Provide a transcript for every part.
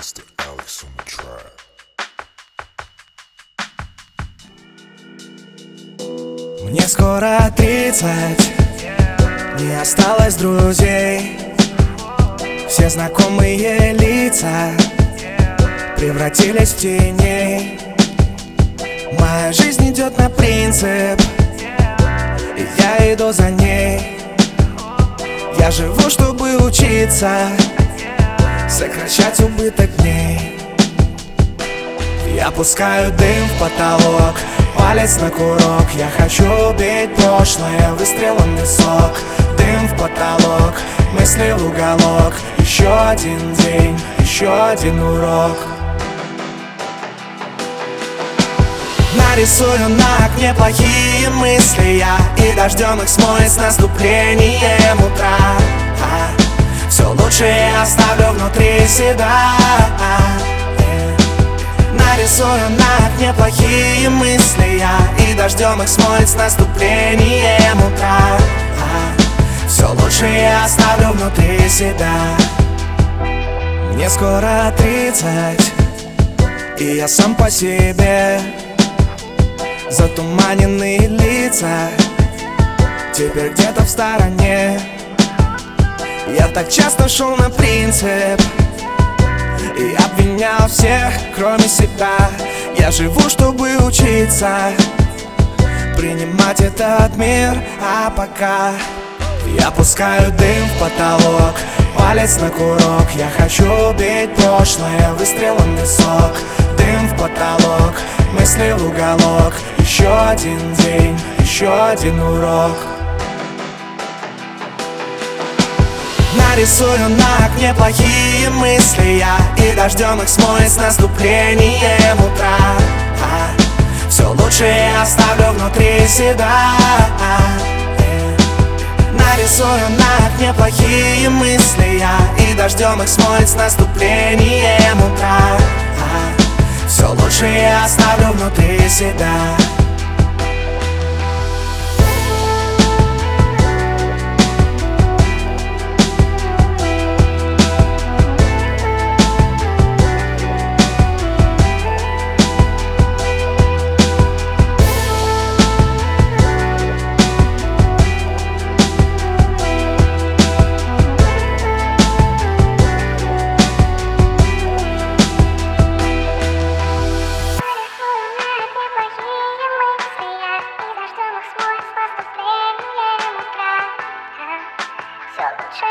Mr. Alex on the track. Мне скоро тридцать Не осталось друзей Все знакомые лица Превратились в теней Моя жизнь идет на принцип И я иду за ней Я живу, чтобы учиться Сокращать убыток дней. Я пускаю дым в потолок Палец на курок. Я хочу убить прошлое Выстрелом в висок. Дым в потолок Мысли в уголок. Еще один день Еще один урок. Нарисую на окне плохие мысли я И дождем их смоет с наступлением утра. Все лучшее оставлю внутри себя. Нарисую на окне плохие мысли я И дождем их смоет с наступлением утра. Все лучшее оставлю внутри себя. Мне скоро тридцать И я сам по себе. Затуманенные лица Теперь где-то в стороне Я так часто шел на принцип И обвинял всех, кроме себя. Я живу, чтобы учиться Принимать этот мир, а пока Я пускаю дым в потолок Палец на курок. Я хочу убить прошлое Выстрелом в висок. Дым в потолок Мысли в уголок. Еще один день Еще один урок Нарисую на окне плохие мысли. Я И дождем их смоет с наступлением утра. Все лучшее оставлю внутри себя. Нарисую на окне плохие мысли. Я И дождем их смоет с наступлением утра. Себя Все лучшее оставлю внутри себя Все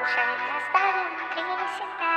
лучшее оставлю внутри себя